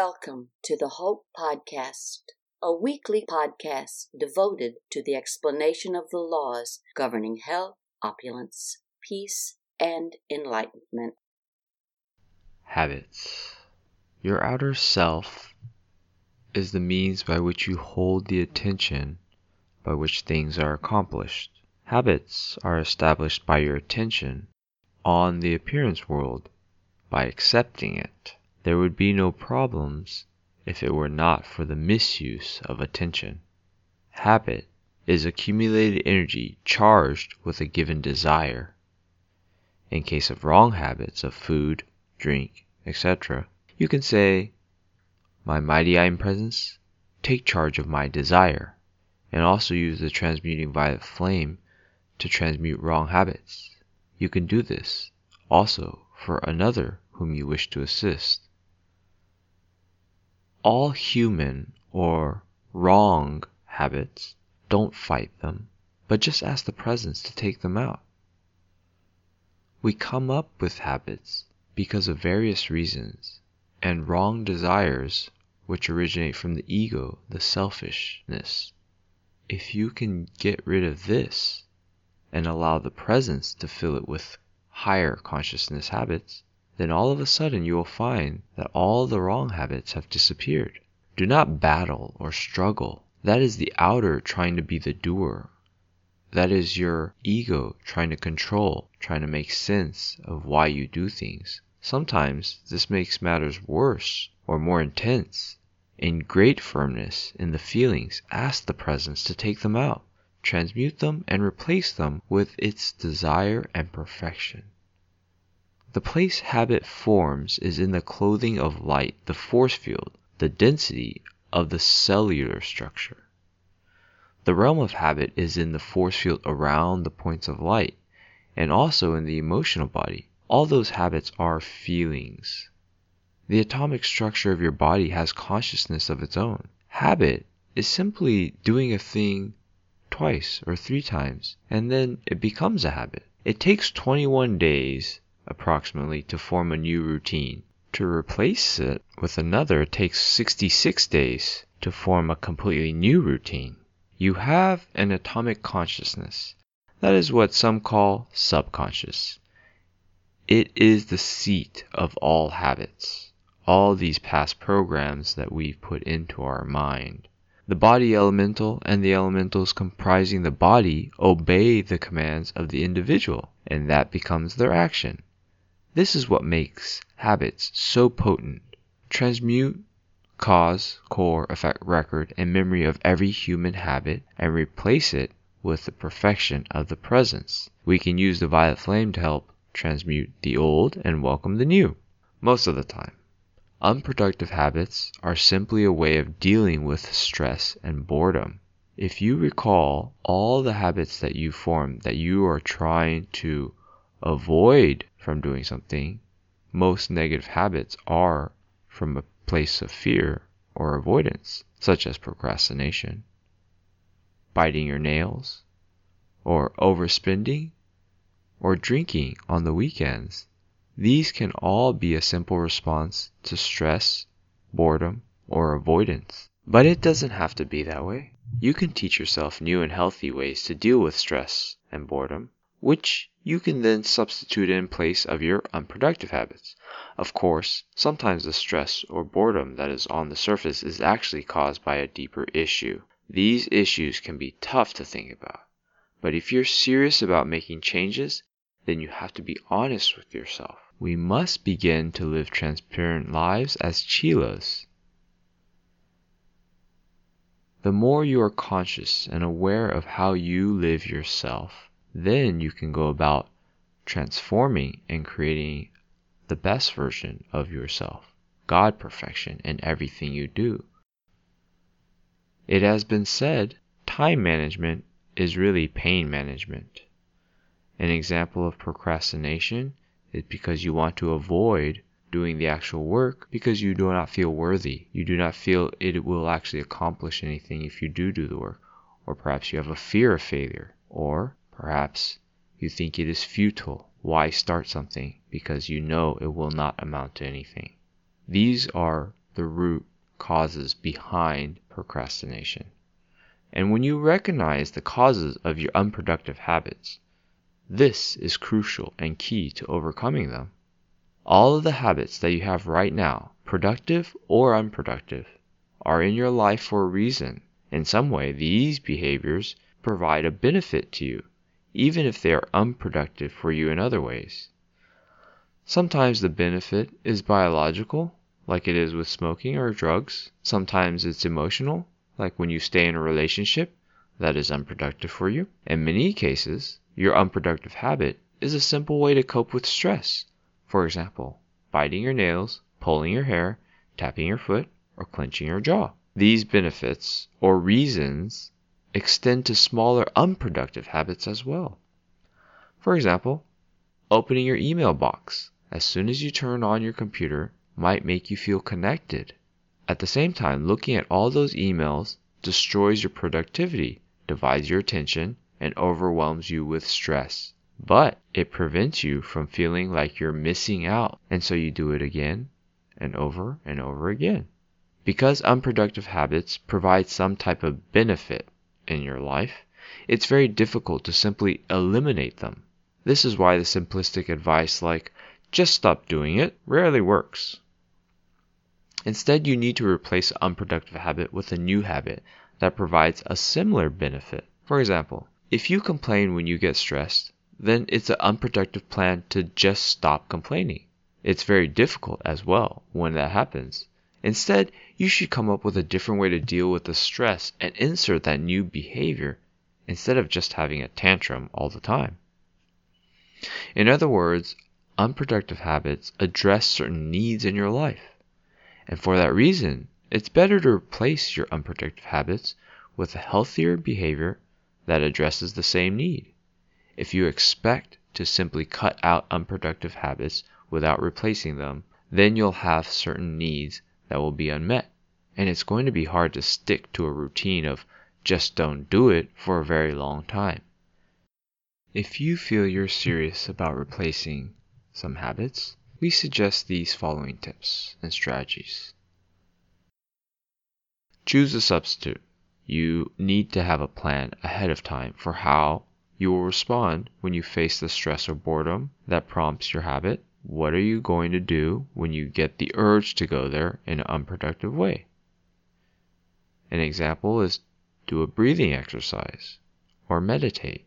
Welcome to the Hope Podcast, a weekly podcast devoted to the explanation of the laws governing health, opulence, peace, and enlightenment. Habits. Your outer self is the means by which you hold the attention by which things are accomplished. Habits are established by your attention on the appearance world by accepting it. There would be no problems if it were not for the misuse of attention. Habit is accumulated energy charged with a given desire. In case of wrong habits of food, drink, etc., you can say, My mighty I am presence, take charge of my desire, and also use the transmuting violet flame to transmute wrong habits. You can do this also for another whom you wish to assist all human or wrong habits, don't fight them, but just ask the presence to take them out. We come up with habits because of various reasons, and wrong desires which originate from the ego, the selfishness. If you can get rid of this and allow the presence to fill it with higher consciousness habits, then all of a sudden you will find that all the wrong habits have disappeared. Do not battle or struggle. That is the outer trying to be the doer. That is your ego trying to control, trying to make sense of why you do things. Sometimes this makes matters worse or more intense. In great firmness in the feelings, ask the presence to take them out, transmute them, and replace them with its desire and perfection. The place habit forms is in the clothing of light, the force field, the density of the cellular structure. The realm of habit is in the force field around the points of light, and also in the emotional body. All those habits are feelings. The atomic structure of your body has consciousness of its own. Habit is simply doing a thing twice or three times, and then it becomes a habit. It takes 21 days approximately to form a new routine. To replace it with another takes 66 days to form a completely new routine. You have an atomic consciousness. That is what some call subconscious. It is the seat of all habits, all these past programs that we've put into our mind. The body elemental and the elementals comprising the body obey the commands of the individual, and that becomes their action. This is what makes habits so potent. Transmute cause, core, effect, record, and memory of every human habit and replace it with the perfection of the presence. We can use the violet flame to help transmute the old and welcome the new, most of the time. Unproductive habits are simply a way of dealing with stress and boredom. If you recall all the habits that you form that you are trying to avoid from doing something, most negative habits are from a place of fear or avoidance, such as procrastination, biting your nails, or overspending, or drinking on the weekends. These can all be a simple response to stress, boredom, or avoidance. But it doesn't have to be that way. You can teach yourself new and healthy ways to deal with stress and boredom which you can then substitute in place of your unproductive habits. Of course, sometimes the stress or boredom that is on the surface is actually caused by a deeper issue. These issues can be tough to think about. But if you're serious about making changes, then you have to be honest with yourself. We must begin to live transparent lives as chelas. The more you are conscious and aware of how you live yourself, then you can go about transforming and creating the best version of yourself, God perfection in everything you do. It has been said time management is really pain management. An example of procrastination is because you want to avoid doing the actual work because you do not feel worthy. You do not feel it will actually accomplish anything if you do do the work. Or perhaps you have a fear of failure. Or Perhaps you think it is futile. Why start something because you know it will not amount to anything? These are the root causes behind procrastination. And when you recognize the causes of your unproductive habits, this is crucial and key to overcoming them. All of the habits that you have right now, productive or unproductive, are in your life for a reason. In some way, these behaviors provide a benefit to you, even if they are unproductive for you in other ways. Sometimes the benefit is biological, like it is with smoking or drugs. Sometimes it's emotional, like when you stay in a relationship that is unproductive for you. In many cases, your unproductive habit is a simple way to cope with stress. For example, biting your nails, pulling your hair, tapping your foot, or clenching your jaw. These benefits or reasons extend to smaller unproductive habits as well. For example, opening your email box as soon as you turn on your computer might make you feel connected. At the same time, looking at all those emails destroys your productivity, divides your attention, and overwhelms you with stress. But it prevents you from feeling like you're missing out, and so you do it again and over and over again. Because unproductive habits provide some type of benefit in your life, it's very difficult to simply eliminate them. This is why the simplistic advice like, just stop doing it, rarely works. Instead, you need to replace unproductive habit with a new habit that provides a similar benefit. For example, if you complain when you get stressed, then it's an unproductive plan to just stop complaining. It's very difficult as well when that happens. Instead, you should come up with a different way to deal with the stress and insert that new behavior instead of just having a tantrum all the time. In other words, unproductive habits address certain needs in your life. And for that reason, it's better to replace your unproductive habits with a healthier behavior that addresses the same need. If you expect to simply cut out unproductive habits without replacing them, then you'll have certain needs that will be unmet. And it's going to be hard to stick to a routine of just don't do it for a very long time. If you feel you're serious about replacing some habits, we suggest these following tips and strategies. Choose a substitute. You need to have a plan ahead of time for how you will respond when you face the stress or boredom that prompts your habit. What are you going to do when you get the urge to go there in an unproductive way? An example is do a breathing exercise or meditate.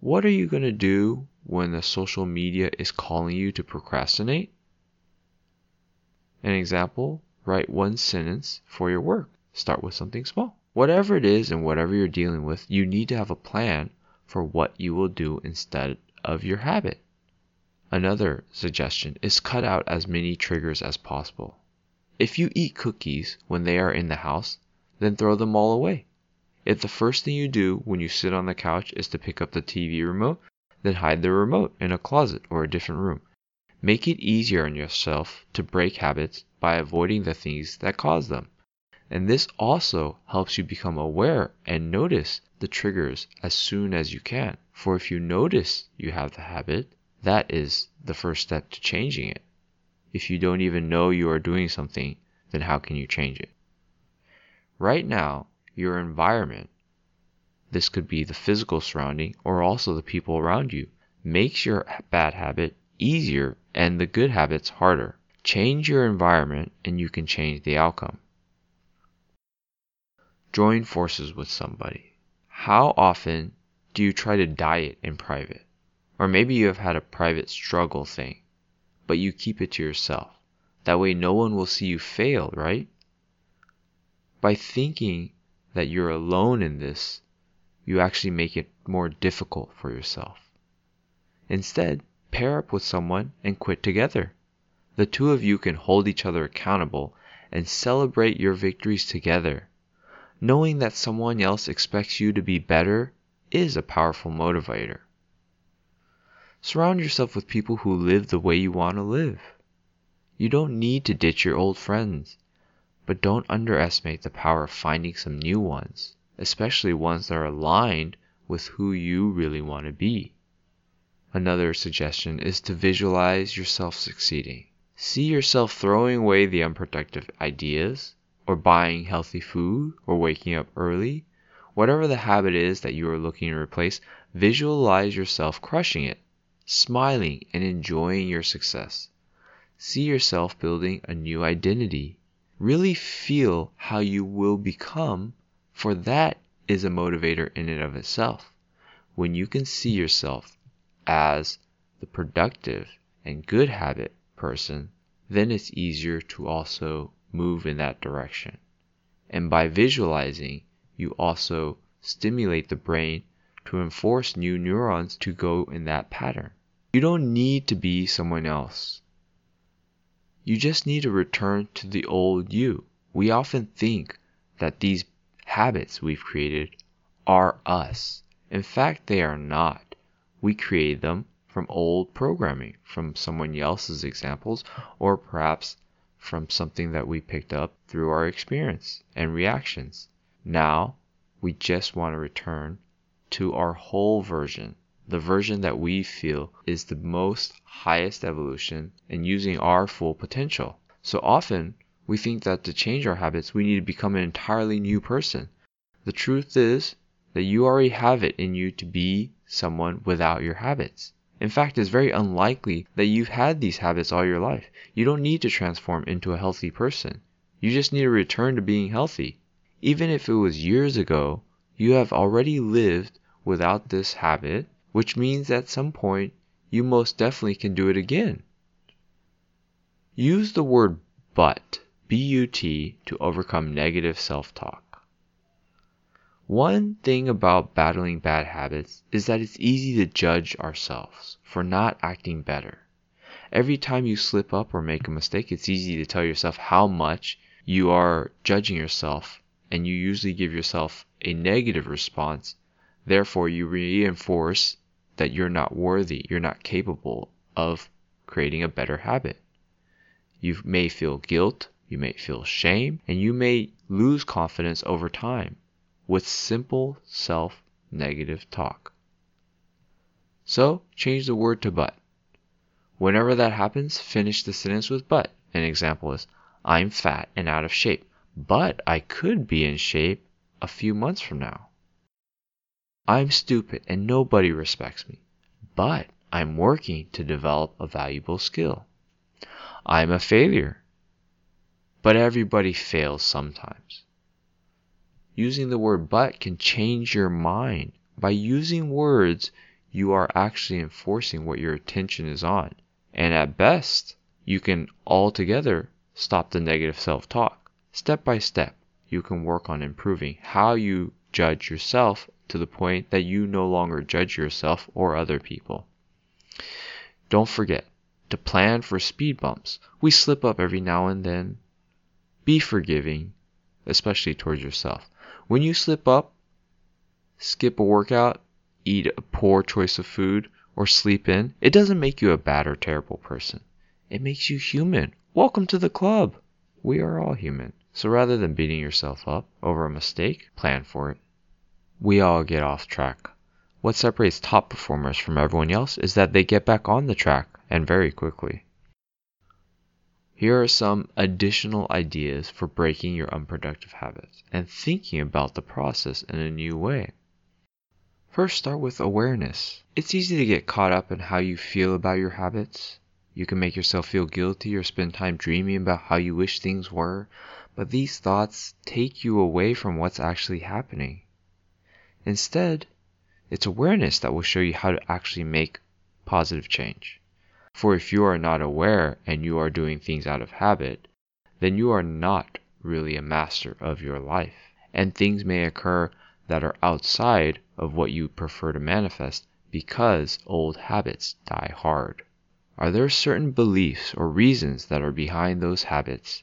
What are you going to do when the social media is calling you to procrastinate? An example, write one sentence for your work. Start with something small. Whatever it is and whatever you're dealing with, you need to have a plan for what you will do instead of your habit. Another suggestion is cut out as many triggers as possible. If you eat cookies when they are in the house, then throw them all away. If the first thing you do when you sit on the couch is to pick up the TV remote, then hide the remote in a closet or a different room. Make it easier on yourself to break habits by avoiding the things that cause them. And this also helps you become aware and notice the triggers as soon as you can. For if you notice you have the habit, that is the first step to changing it. If you don't even know you are doing something, then how can you change it? Right now, your environment, this could be the physical surrounding or also the people around you, makes your bad habit easier and the good habits harder. Change your environment and you can change the outcome. Join forces with somebody. How often do you try to diet in private? Or maybe you have had a private struggle thing, but you keep it to yourself. That way no one will see you fail, right? By thinking that you're alone in this, you actually make it more difficult for yourself. Instead, pair up with someone and quit together. The two of you can hold each other accountable and celebrate your victories together. Knowing that someone else expects you to be better is a powerful motivator. Surround yourself with people who live the way you want to live. You don't need to ditch your old friends but don't underestimate the power of finding some new ones, especially ones that are aligned with who you really want to be. Another suggestion is to visualize yourself succeeding. See yourself throwing away the unproductive ideas, or buying healthy food, or waking up early. Whatever the habit is that you are looking to replace, visualize yourself crushing it, smiling and enjoying your success. See yourself building a new identity. Really feel how you will become, for that is a motivator in and of itself. When you can see yourself as the productive and good habit person, then it's easier to also move in that direction. And by visualizing, you also stimulate the brain to enforce new neurons to go in that pattern. You don't need to be someone else. You just need to return to the old you. We often think that these habits we've created are us. In fact, they are not. We create them from old programming, from someone else's examples, or perhaps from something that we picked up through our experience and reactions. Now, we just want to return to our whole version, the version that we feel is the most highest evolution and using our full potential. So often, we think that to change our habits, we need to become an entirely new person. The truth is that you already have it in you to be someone without your habits. In fact, it's very unlikely that you've had these habits all your life. You don't need to transform into a healthy person. You just need to return to being healthy. Even if it was years ago, you have already lived without this habit, which means at some point you most definitely can do it again. Use the word but, B U T, to overcome negative self talk. One thing about battling bad habits is that it's easy to judge ourselves for not acting better. Every time you slip up or make a mistake, it's easy to tell yourself how much you are judging yourself, and you usually give yourself a negative response. Therefore, you reinforce that you're not worthy, you're not capable of creating a better habit. You may feel guilt, you may feel shame, and you may lose confidence over time with simple self negative talk. So change the word to but. Whenever that happens, finish the sentence with but. An example is I'm fat and out of shape, but I could be in shape a few months from now. I'm stupid and nobody respects me, but I'm working to develop a valuable skill. I'm a failure, but everybody fails sometimes. Using the word but can change your mind. By using words, you are actually enforcing what your attention is on. And at best, you can altogether stop the negative self talk. Step by step, you can work on improving how you judge yourself to the point that you no longer judge yourself or other people. Don't forget to plan for speed bumps. We slip up every now and then. Be forgiving, especially towards yourself. When you slip up, skip a workout, eat a poor choice of food, or sleep in, it doesn't make you a bad or terrible person. It makes you human. Welcome to the club. We are all human. So rather than beating yourself up over a mistake, plan for it. We all get off track. What separates top performers from everyone else is that they get back on the track and very quickly. Here are some additional ideas for breaking your unproductive habits and thinking about the process in a new way. First, start with awareness. It's easy to get caught up in how you feel about your habits. You can make yourself feel guilty or spend time dreaming about how you wish things were, but these thoughts take you away from what's actually happening. Instead, it's awareness that will show you how to actually make positive change. For if you are not aware and you are doing things out of habit, then you are not really a master of your life, and things may occur that are outside of what you prefer to manifest because old habits die hard. Are there certain beliefs or reasons that are behind those habits?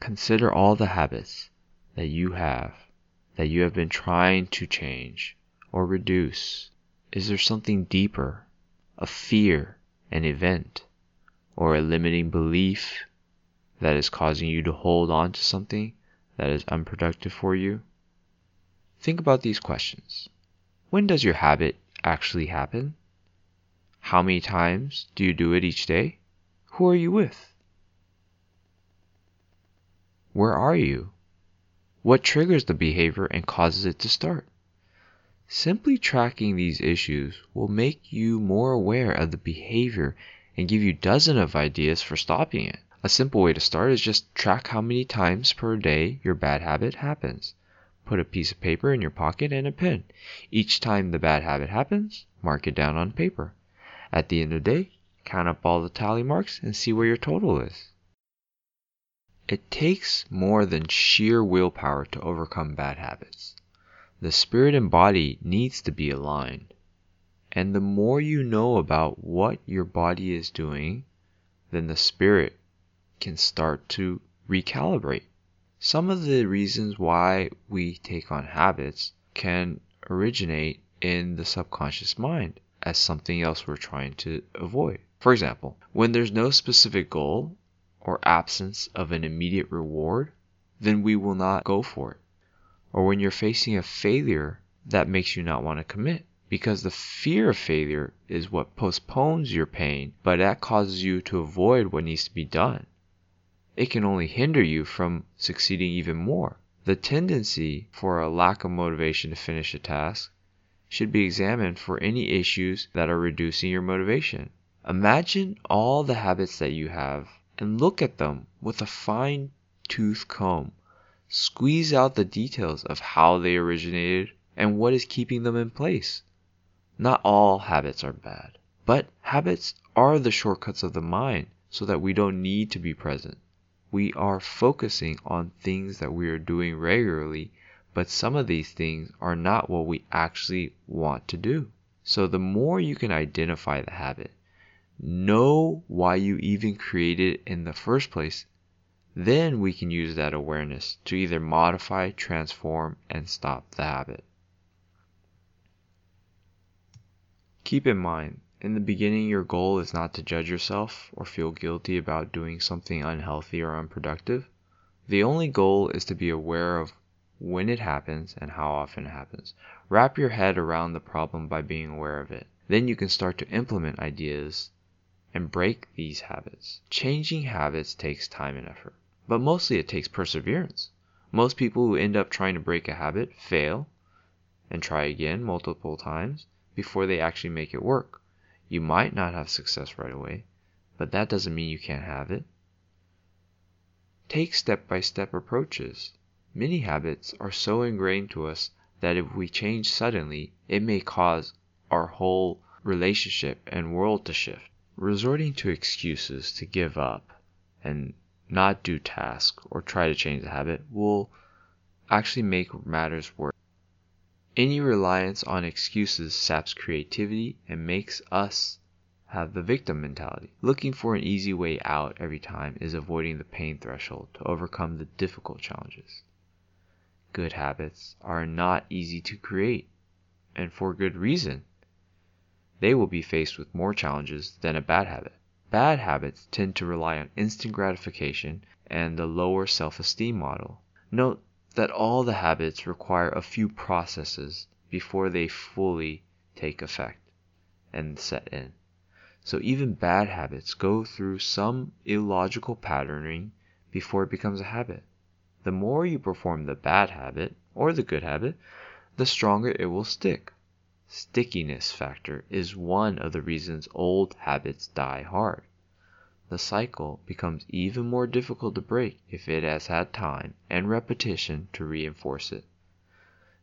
Consider all the habits that you have that you have been trying to change or reduce. Is there something deeper, a fear, an event or a limiting belief that is causing you to hold on to something that is unproductive for you? Think about these questions. When does your habit actually happen? How many times do you do it each day? Who are you with? Where are you? What triggers the behavior and causes it to start? Simply tracking these issues will make you more aware of the behavior and give you dozens of ideas for stopping it. A simple way to start is just track how many times per day your bad habit happens. Put a piece of paper in your pocket and a pen. Each time the bad habit happens, mark it down on paper. At the end of the day, count up all the tally marks and see where your total is. It takes more than sheer willpower to overcome bad habits. The spirit and body needs to be aligned. And the more you know about what your body is doing, then the spirit can start to recalibrate. Some of the reasons why we take on habits can originate in the subconscious mind as something else we're trying to avoid. For example, when there's no specific goal or absence of an immediate reward, then we will not go for it. Or when you're facing a failure that makes you not want to commit, because the fear of failure is what postpones your pain, but that causes you to avoid what needs to be done. It can only hinder you from succeeding even more. The tendency for a lack of motivation to finish a task should be examined for any issues that are reducing your motivation. Imagine all the habits that you have and look at them with a fine tooth comb. Squeeze out the details of how they originated and what is keeping them in place. Not all habits are bad, but habits are the shortcuts of the mind so that we don't need to be present. We are focusing on things that we are doing regularly, but some of these things are not what we actually want to do. So the more you can identify the habit, know why you even created it in the first place, then we can use that awareness to either modify, transform, and stop the habit. Keep in mind, in the beginning, your goal is not to judge yourself or feel guilty about doing something unhealthy or unproductive. The only goal is to be aware of when it happens and how often it happens. Wrap your head around the problem by being aware of it. Then you can start to implement ideas and break these habits. Changing habits takes time and effort, but mostly it takes perseverance. Most people who end up trying to break a habit fail and try again multiple times before they actually make it work. You might not have success right away, but that doesn't mean you can't have it. Take step by step approaches. Many habits are so ingrained to us that if we change suddenly, it may cause our whole relationship and world to shift. Resorting to excuses to give up and not do tasks or try to change the habit will actually make matters worse. Any reliance on excuses saps creativity and makes us have the victim mentality. Looking for an easy way out every time is avoiding the pain threshold to overcome the difficult challenges. Good habits are not easy to create, and for good reason they will be faced with more challenges than a bad habit. Bad habits tend to rely on instant gratification and the lower self esteem model. Note that all the habits require a few processes before they fully take effect and set in. So even bad habits go through some illogical patterning before it becomes a habit. The more you perform the bad habit or the good habit, the stronger it will stick. Stickiness factor is one of the reasons old habits die hard. The cycle becomes even more difficult to break if it has had time and repetition to reinforce it.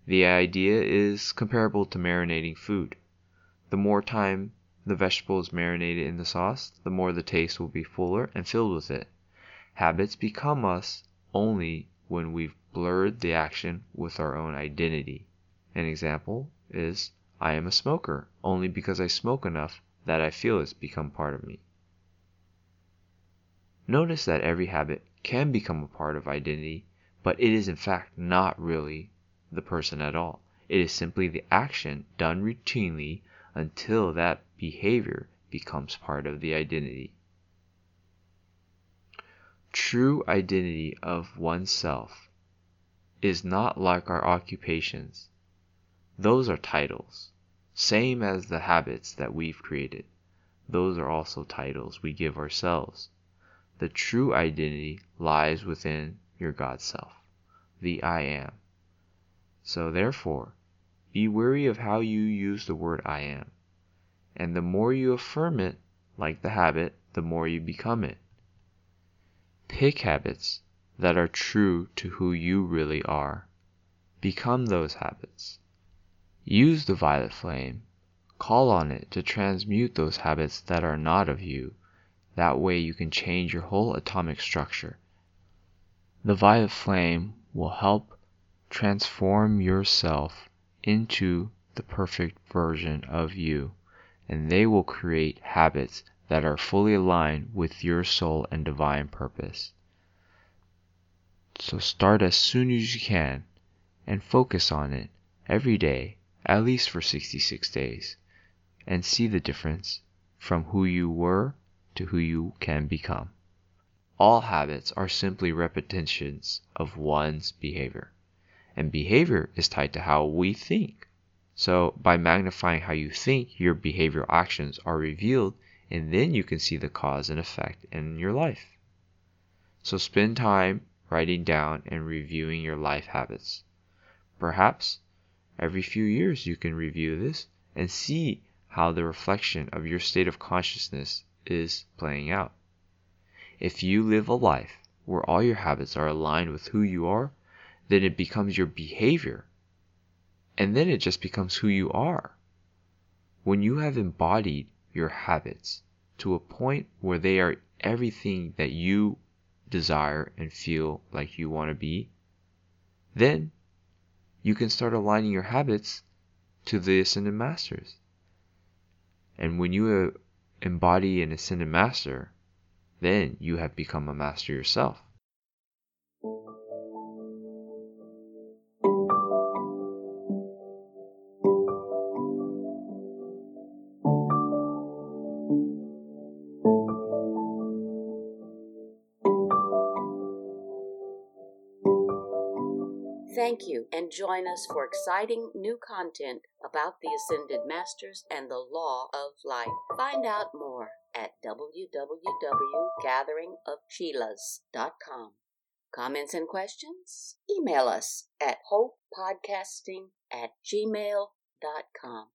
The idea is comparable to marinating food. The more time the vegetable is marinated in the sauce, the more the taste will be fuller and filled with it. Habits become us only when we've blurred the action with our own identity. An example is I am a smoker only because I smoke enough that I feel it's become part of me. Notice that every habit can become a part of identity, but it is in fact not really the person at all. It is simply the action done routinely until that behavior becomes part of the identity. True identity of oneself is not like our occupations. Those are titles same as the habits that we've created. those are also titles we give ourselves. The true identity lies within your God self, the I am. So, therefore, be wary of how you use the word I am. And the more you affirm it, like the habit, the more you become it. Pick habits that are true to who you really are. Become those habits. Use the violet flame. Call on it to transmute those habits that are not of you. That way you can change your whole atomic structure. The violet flame will help transform yourself into the perfect version of you, and they will create habits that are fully aligned with your soul and divine purpose. So start as soon as you can and focus on it every day, at least for 66 days, and see the difference from who you were to who you can become. All habits are simply repetitions of one's behavior, and behavior is tied to how we think. So, by magnifying how you think, your behavioral actions are revealed, and then you can see the cause and effect in your life. So, spend time writing down and reviewing your life habits. Perhaps every few years you can review this and see how the reflection of your state of consciousness is playing out. If you live a life where all your habits are aligned with who you are, then it becomes your behavior. And then it just becomes who you are. When you have embodied your habits to a point where they are everything that you desire and feel like you want to be, then you can start aligning your habits to the Ascended Masters. And when you uh, embody an Ascended Master, then you have become a master yourself. Join us for exciting new content about the Ascended Masters and the Law of Life. Find out more at www.gatheringofcheelas.com. Comments and questions? Email us at hopepodcasting at gmail.com.